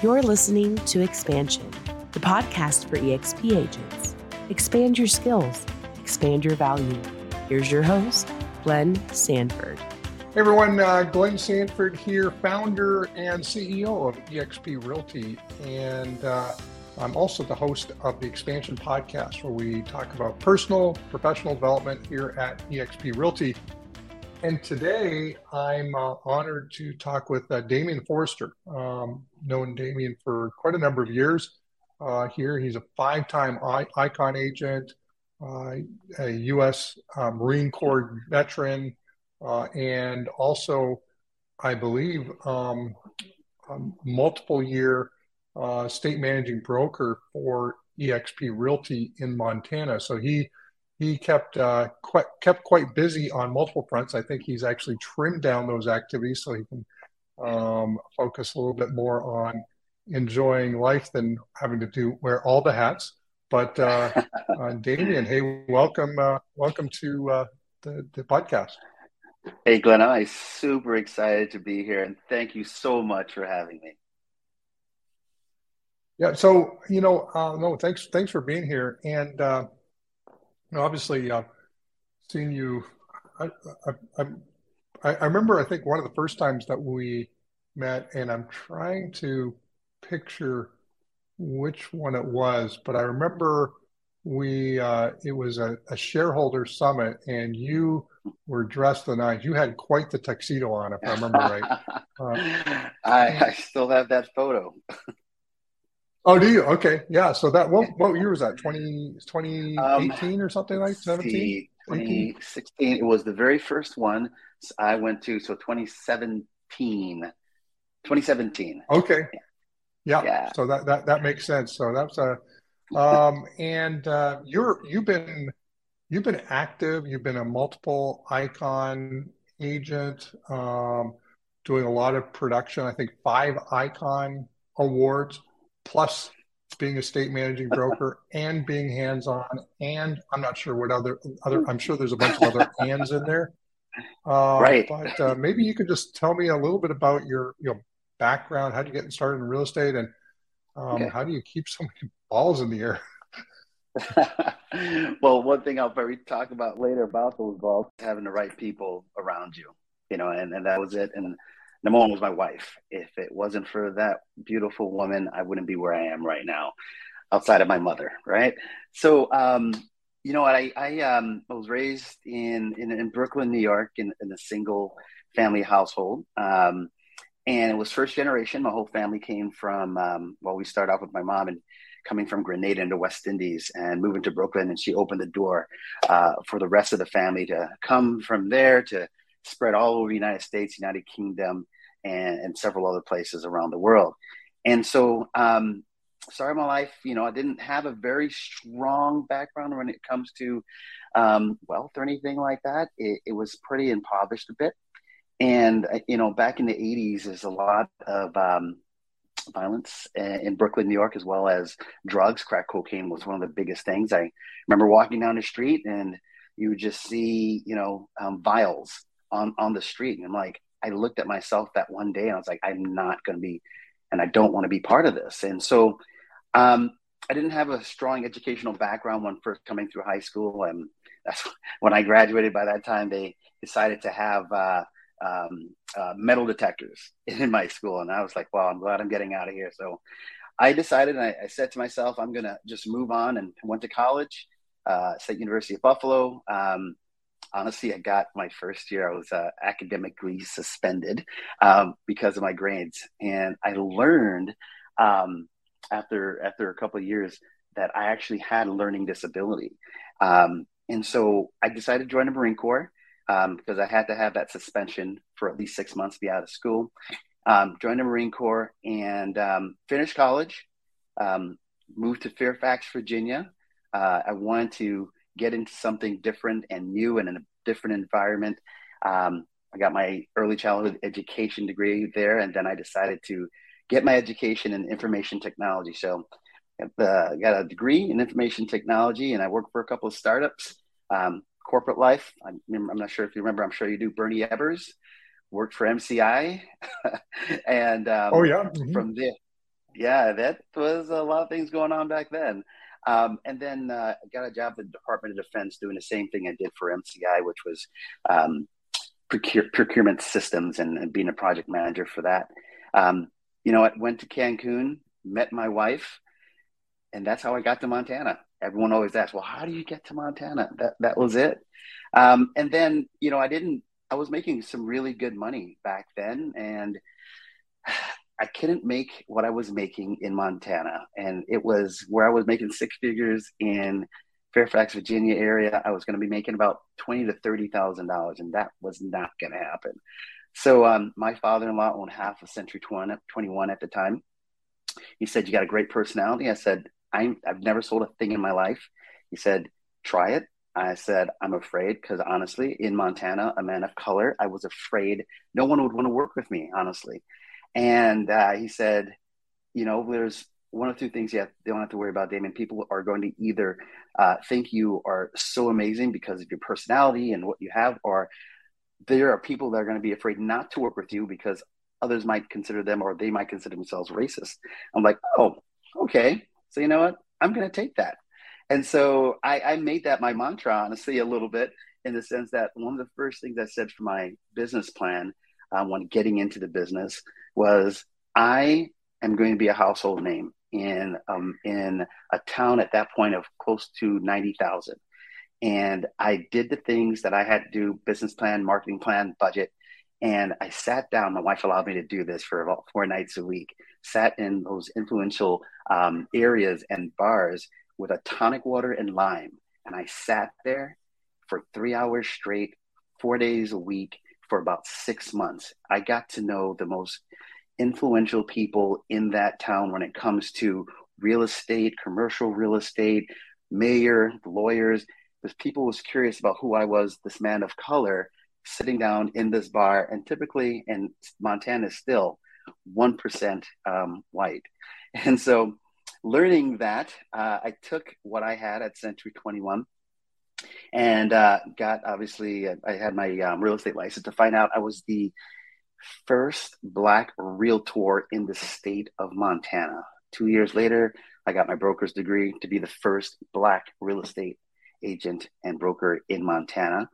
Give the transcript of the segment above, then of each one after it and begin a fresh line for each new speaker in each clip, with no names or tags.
You're listening to Expansion, the podcast for EXP agents. Expand your skills, expand your value. Here's your host, Glenn Sanford.
Hey everyone, uh, Glenn Sanford here, founder and CEO of eXp Realty. And uh, I'm also the host of the Expansion podcast, where we talk about personal, professional development here at eXp Realty. And today I'm uh, honored to talk with uh, Damian Forrester. Um, known Damian for quite a number of years uh, here. He's a five time icon agent, uh, a U.S. Uh, Marine Corps veteran, uh, and also, I believe, um, multiple year state managing broker for eXp Realty in Montana. So he he kept uh, quite kept quite busy on multiple fronts. I think he's actually trimmed down those activities so he can um, focus a little bit more on enjoying life than having to do wear all the hats. But uh, uh, Damian, hey, welcome, uh, welcome to uh, the, the podcast.
Hey, Glenn, I'm super excited to be here, and thank you so much for having me.
Yeah, so you know, uh, no, thanks, thanks for being here, and uh, obviously, uh, seeing you, I, I, I, I remember, I think one of the first times that we met, and I'm trying to picture which one it was, but I remember we uh, it was a, a, shareholder summit, and you were dressed the night. You had quite the tuxedo on, if I remember right.
Uh, I, I, still have that photo.
Oh, do you? Okay, yeah. So that what what year was that? 20, 2018 um, or something like 17?
2016. It was the very first one I went to. So 2017. 2017.
Okay. Yeah. yeah. So that, that that makes sense. So that's a um and uh you're you've been you've been active, you've been a multiple icon agent, um, doing a lot of production. I think five icon awards plus being a state managing broker and being hands on and I'm not sure what other other I'm sure there's a bunch of other hands in there.
Uh, right.
But uh, maybe you could just tell me a little bit about your you know background. How you get started in real estate, and um, okay. how do you keep so many balls in the air?
well, one thing I'll probably talk about later about those balls having the right people around you, you know, and, and that was it. And number one was my wife. If it wasn't for that beautiful woman, I wouldn't be where I am right now, outside of my mother, right? So, um, you know what? I I, um, I was raised in, in, in Brooklyn, New York, in, in a single family household, um, and it was first generation. My whole family came from. Um, well, we started off with my mom and coming from Grenada into West Indies and moving to Brooklyn, and she opened the door uh, for the rest of the family to come from there to spread all over the United States, United Kingdom, and, and several other places around the world. And so, um, started my life, you know, I didn't have a very strong background when it comes to um, wealth or anything like that. It, it, was pretty impoverished a bit. And, uh, you know, back in the 80s, there's a lot of um, violence in Brooklyn, New York, as well as drugs. Crack cocaine was one of the biggest things. I remember walking down the street and you would just see, you know, um, vials on, on the street. And I'm like, I looked at myself that one day and I was like, I'm not going to be, and I don't want to be part of this. And so um, I didn't have a strong educational background when first coming through high school. And that's when I graduated. By that time, they decided to have uh, um, uh, metal detectors in my school. And I was like, well, I'm glad I'm getting out of here. So I decided, I, I, said to myself, I'm going to just move on and went to college, uh, State University of Buffalo. Um, honestly, I got my first year, I was uh, academically suspended um, because of my grades. And I learned um, after, after a couple of years that I actually had a learning disability. Um, and so I decided to join the Marine Corps um, because I had to have that suspension for at least six months to be out of school. Um, joined the Marine Corps and um, finished college. Um, moved to Fairfax, Virginia. Uh, I wanted to get into something different and new and in a different environment. Um, I got my early childhood education degree there, and then I decided to get my education in information technology. So, uh, got a degree in information technology, and I worked for a couple of startups. Um, corporate life. I'm, I'm, not sure if you remember. I'm sure you do. Bernie Ebbers worked for MCI, and um,
oh yeah, mm-hmm.
from there, Yeah, that was a lot of things going on back then. Um, and then uh, got a job at the Department of Defense doing the same thing I did for MCI, which was um, procure, procurement systems and, and, being a project manager for that. Um, you know, I went to Cancun, met my wife, and that's how I got to Montana. Everyone always asks, "Well, how do you get to Montana?" That that was it. Um, and then, you know, I didn't. I was making some really good money back then, and I couldn't make what I was making in Montana. And it was where I was making six figures in Fairfax, Virginia area. I was going to be making about twenty to thirty thousand dollars, and that was not going to happen. So um, my father-in-law owned half of Century 21 at the time. He said, "You got a great personality." I said, i "I've never sold a thing in my life." He said, "Try it." I said, "I'm afraid," because honestly, in Montana, a man of color, I was afraid no one would want to work with me. Honestly, and uh, he said, you know, there's one of two things you have, don't have to worry about, Damon. People are going to either uh, think you are so amazing because of your personality and what you have, or there are people that are going to be afraid not to work with you because others might consider them or they might consider themselves racist. I'm like, oh, okay. So you know what? I'm going to take that. And so I, I made that my mantra, honestly, a little bit in the sense that one of the first things I said for my business plan um, when getting into the business was I am going to be a household name in um, in a town at that point of close to ninety thousand, and I did the things that I had to do: business plan, marketing plan, budget. And I sat down. My wife allowed me to do this for about four nights a week. Sat in those influential um, areas and bars with a tonic water and lime, and I sat there for three hours straight, four days a week, for about six months. I got to know the most influential people in that town when it comes to real estate, commercial real estate, mayor, lawyers. Because people was curious about who I was, this man of color, sitting down in this bar, and typically in Montana still one percent um, white, and so learning that, uh, I took what I had at Century Twenty One and uh, got obviously I had my um, real estate license to find out I was the first black realtor in the state of Montana. Two years later, I got my broker's degree to be the first black real estate agent and broker in Montana.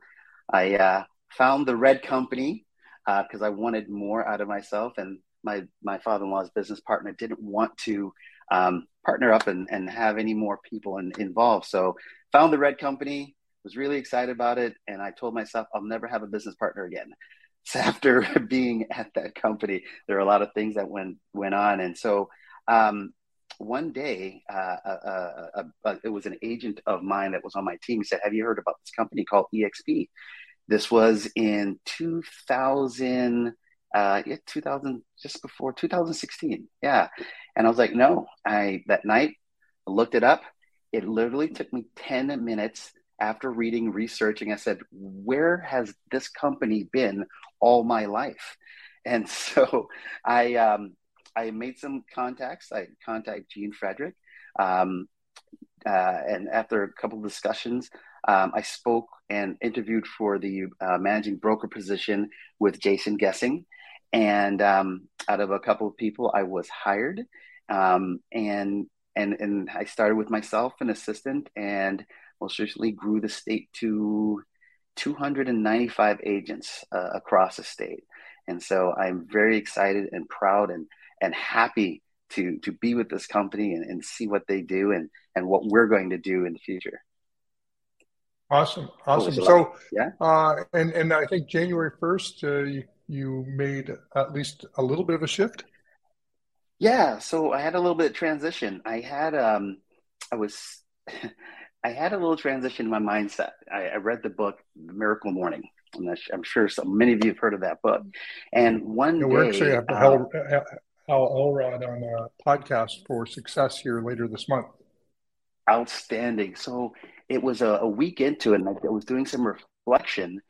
I uh, found the Red Company because uh, I wanted more out of myself, and my my father-in-law's business partner didn't want to um, partner up and, and have any more people in, involved. So found the Red Company, was really excited about it, and I told myself I'll never have a business partner again. So after being at that company, there are a lot of things that went went on, and so um, one day, uh, uh, uh, uh, it was an agent of mine that was on my team. Said, "Have you heard about this company called EXP?" This was in 2000, uh, yeah, 2000, just before 2016. Yeah, and I was like, "No." I that night I looked it up. It literally took me 10 minutes after reading, researching, I said, where has this company been all my life? And so I, um, I made some contacts. I contacted Gene Frederick. Um, uh, and after a couple of discussions, um, I spoke and interviewed for the uh, managing broker position with Jason Gesing. And um, out of a couple of people, I was hired. Um, and, and, and I started with myself, an assistant, and most recently grew the state to 295 agents uh, across the state. And so I'm very excited and proud and, and happy to, to be with this company and, and see what they do and, and what we're going to do in the future.
Awesome. Awesome. So, yeah. Uh, and, and I think January 1st, uh, you, you made at least a little bit of a shift.
Yeah. So I had a little bit of transition. I had, um, I was, I had a little transition in my mindset. I, I read the book Miracle Morning. I'm, not, I'm sure so many of you have heard of that book. And one yeah,
we're actually have uh, Hal, Hal Elrod on a podcast for success here later this month.
Outstanding. So it was a, a week into it, and I was doing some reflection,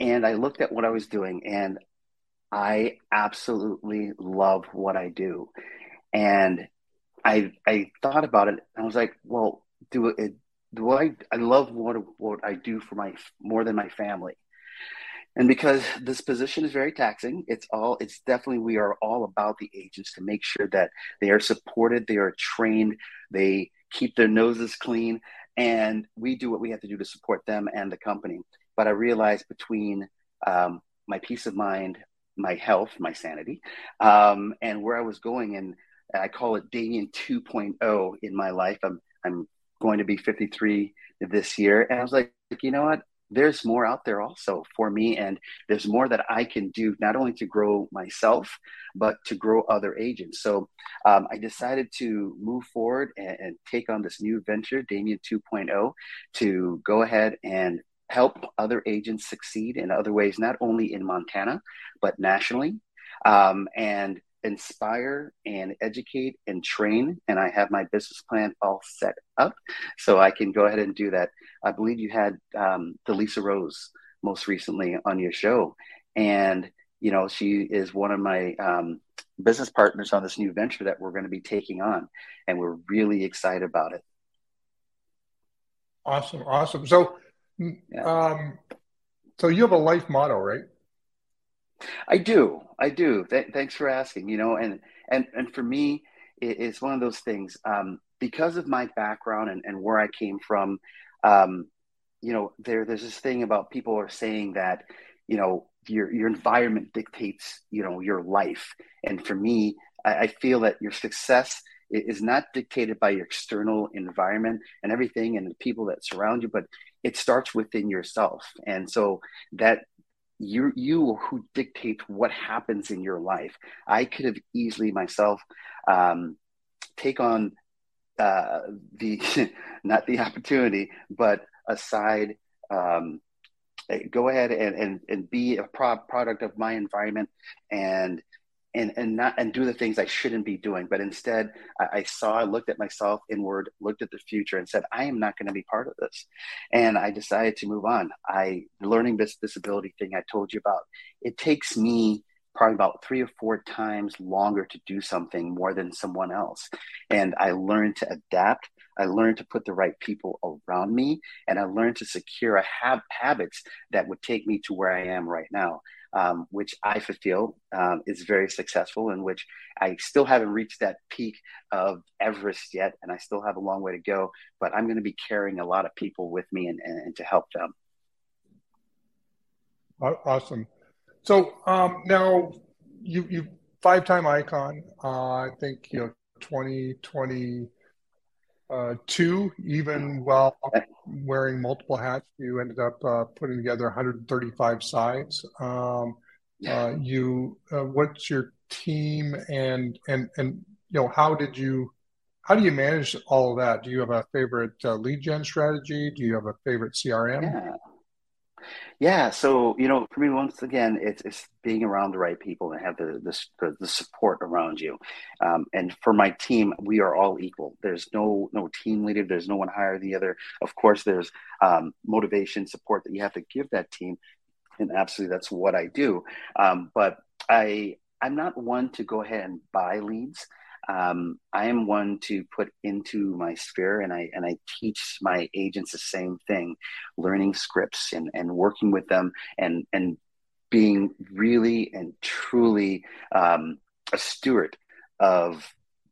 and I looked at what I was doing, and I absolutely love what I do. And I I thought about it, and I was like, well, do it do I I love what what I do for my more than my family. And because this position is very taxing, it's all it's definitely we are all about the agents to make sure that they are supported, they are trained, they keep their noses clean, and we do what we have to do to support them and the company. But I realized between um, my peace of mind, my health, my sanity, um, and where I was going, and I call it Damian 2.0 in my life. I'm I'm going to be 53 this year, and I was like, you know what? there's more out there also for me and there's more that i can do not only to grow myself but to grow other agents so um, i decided to move forward and, and, take on this new venture damian 2.0 to go ahead and help other agents succeed in other ways not only in montana but nationally um, and inspire and educate and train. And I have my business plan all set up so I can go ahead and do that. I believe you had um, Delisa Rose most recently on your show. And, you know, she is one of my um, business partners on this new venture that we're going to be taking on. And we're really excited about it.
Awesome. Awesome. So, yeah. um, so you have a life motto, right?
I do. I do. Th- thanks for asking. You know, and and and for me, it, it's one of those things. Um, because of my background and, and where I came from, um, you know, there there's this thing about people are saying that, you know, your your environment dictates, you know, your life. And for me, I, I feel that your success is not dictated by your external environment and everything and the people that surround you, but it starts within yourself. And so that you you who dictate what happens in your life. I could have easily myself um, take on uh, the not the opportunity, but aside um, go ahead and, and, and be a pro- product of my environment and and and not and do the things I shouldn't be doing. But instead, I, I saw, I looked at myself inward, looked at the future, and said, I am not going to be part of this. And I decided to move on. I learning this disability thing I told you about. It takes me probably about three or four times longer to do something more than someone else. And I learned to adapt. I learned to put the right people around me, and I learned to secure a have habits that would take me to where I am right now um, which I feel um, is very successful, and which I still haven't reached that peak of Everest yet, and I still have a long way to go. But I'm going to be carrying a lot of people with me and, and, and to help them.
Awesome. So um, now you you five time icon. Uh, I think you know 2020 uh, two, even while wearing multiple hats, you ended up uh, putting together 135 sides. Um, uh, you, uh, what's your team and and and you know how did you how do you manage all of that? Do you have a favorite uh, lead gen strategy? Do you have a favorite CRM?
Yeah. Yeah, so you know, for me, once again, it's it's being around the right people and have the the, the support around you. Um, and for my team, we are all equal. There's no no team leader. There's no one higher than the other. Of course, there's um, motivation, support that you have to give that team, and absolutely, that's what I do. Um, but I I'm not one to go ahead and buy leads um, I am one to put into my sphere, and I and I teach my agents the same thing, learning scripts and and working with them, and and being really and truly um, a steward of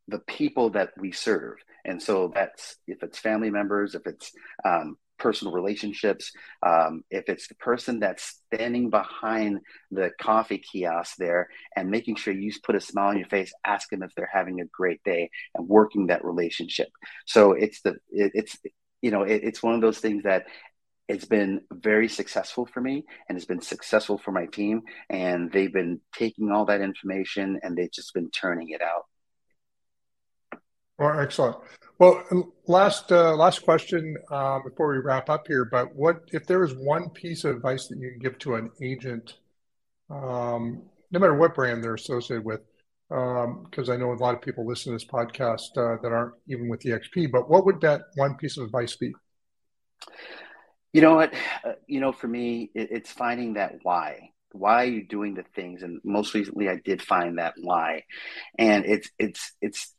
the people that we serve. And so that's if it's family members, if it's um, personal relationships. Um, if it's the person that's standing behind the coffee kiosk there and making sure you put a smile on your face, ask them if they're having a great day and working that relationship. So it's the it, it's you know it, it's one of those things that it's been very successful for me and it's been successful for my team and they've been taking all that information and they've just been turning it out
well, excellent. Well, last uh, last question uh, before we wrap up here. But what if there is one piece of advice that you can give to an agent, um, no matter what brand they're associated with? Because um, I know a lot of people listen to this podcast uh, that aren't even with EXP. But what would that one piece of advice be?
You know what? Uh, you know, for me, it, it's finding that why why are you doing the things and most recently i did find that why and it's it's it's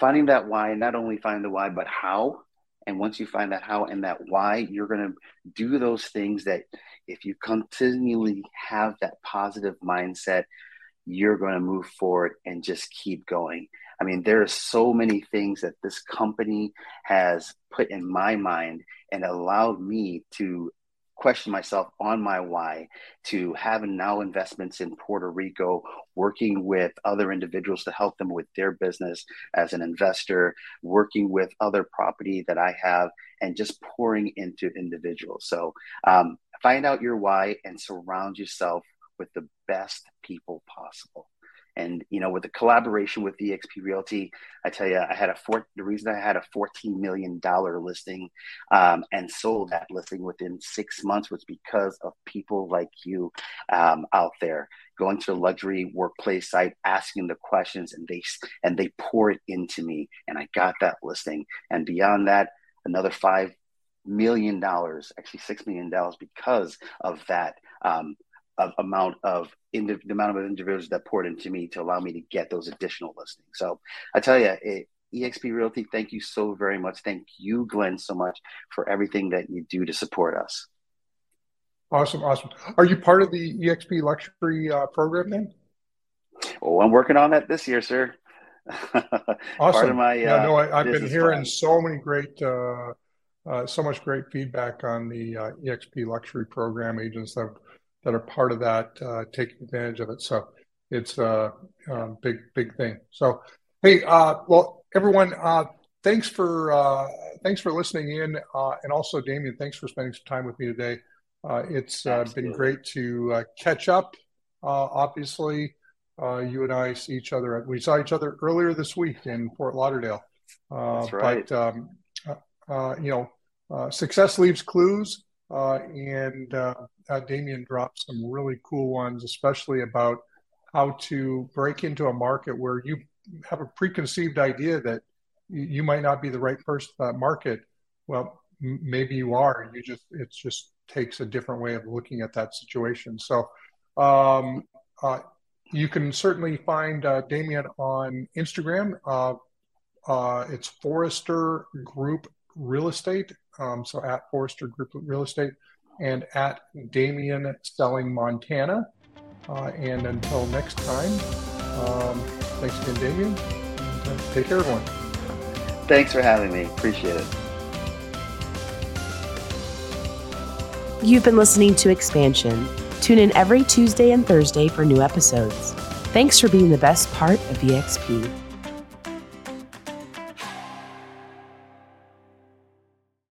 finding that why, not only find the why, but how, And once you find that how and that why, you're going to do those things that if you continually have that positive mindset, you're going to move forward and just keep going. I mean, there are so many things that this company has put in my mind and allowed me to question myself on my why to having now investments in Puerto Rico, working with other individuals to help them with their business as an investor, working with other property that I have, and just pouring into individuals. So um, find out your why and surround yourself with the best people possible. And you know, with the collaboration with EXP Realty, I tell you, I had a four. The reason I had a fourteen million dollar listing um, and sold that listing within six months was because of people like you um, out there going to the luxury workplace site, asking the questions, and they and they pour it into me, and I got that listing. And beyond that, another five million dollars, actually six million dollars, because of that. Um, of amount of in the, amount of individuals that poured into me to allow me to get those additional listings. So I tell you, it, EXP Realty, thank you so very much. Thank you, Glenn, so much for everything that you do to support us.
Awesome, awesome. Are you part of the EXP Luxury uh, program then?
Oh, I'm working on that this year, sir.
awesome. My, yeah, uh, no, I, have been hearing plan. so many great, uh, uh, so much great feedback on the uh, EXP Luxury program. Agents that that are part of that uh, taking advantage of it. So it's a, a big, big thing. So, hey, uh, well, everyone, uh, thanks for uh, thanks for listening in, uh, and also Damian, thanks for spending some time with me today. Uh, it's been great to catch up. obviously, you and I see each other. We saw each other earlier this week in Fort Lauderdale.
That's right.
But um, you know, success leaves clues. Uh, and uh, uh, Damian dropped some really cool ones, especially about how to break into a market where you have a preconceived idea that you might not be the right person for that market. Well, m- maybe you are. You just it just takes a different way of looking at that situation. So um, uh, you can certainly find uh, Damian on Instagram. Uh, uh it's Forrester Group Real Estate, um, so at Forrester Group Real Estate, and at Damian Selling Montana. Uh, and until next time, um, thanks again, Damian. And, uh, take care, everyone.
Thanks for having me. Appreciate it.
You've been listening to Expansion. Tune in every Tuesday and Thursday for new episodes. Thanks for being the best part of EXP.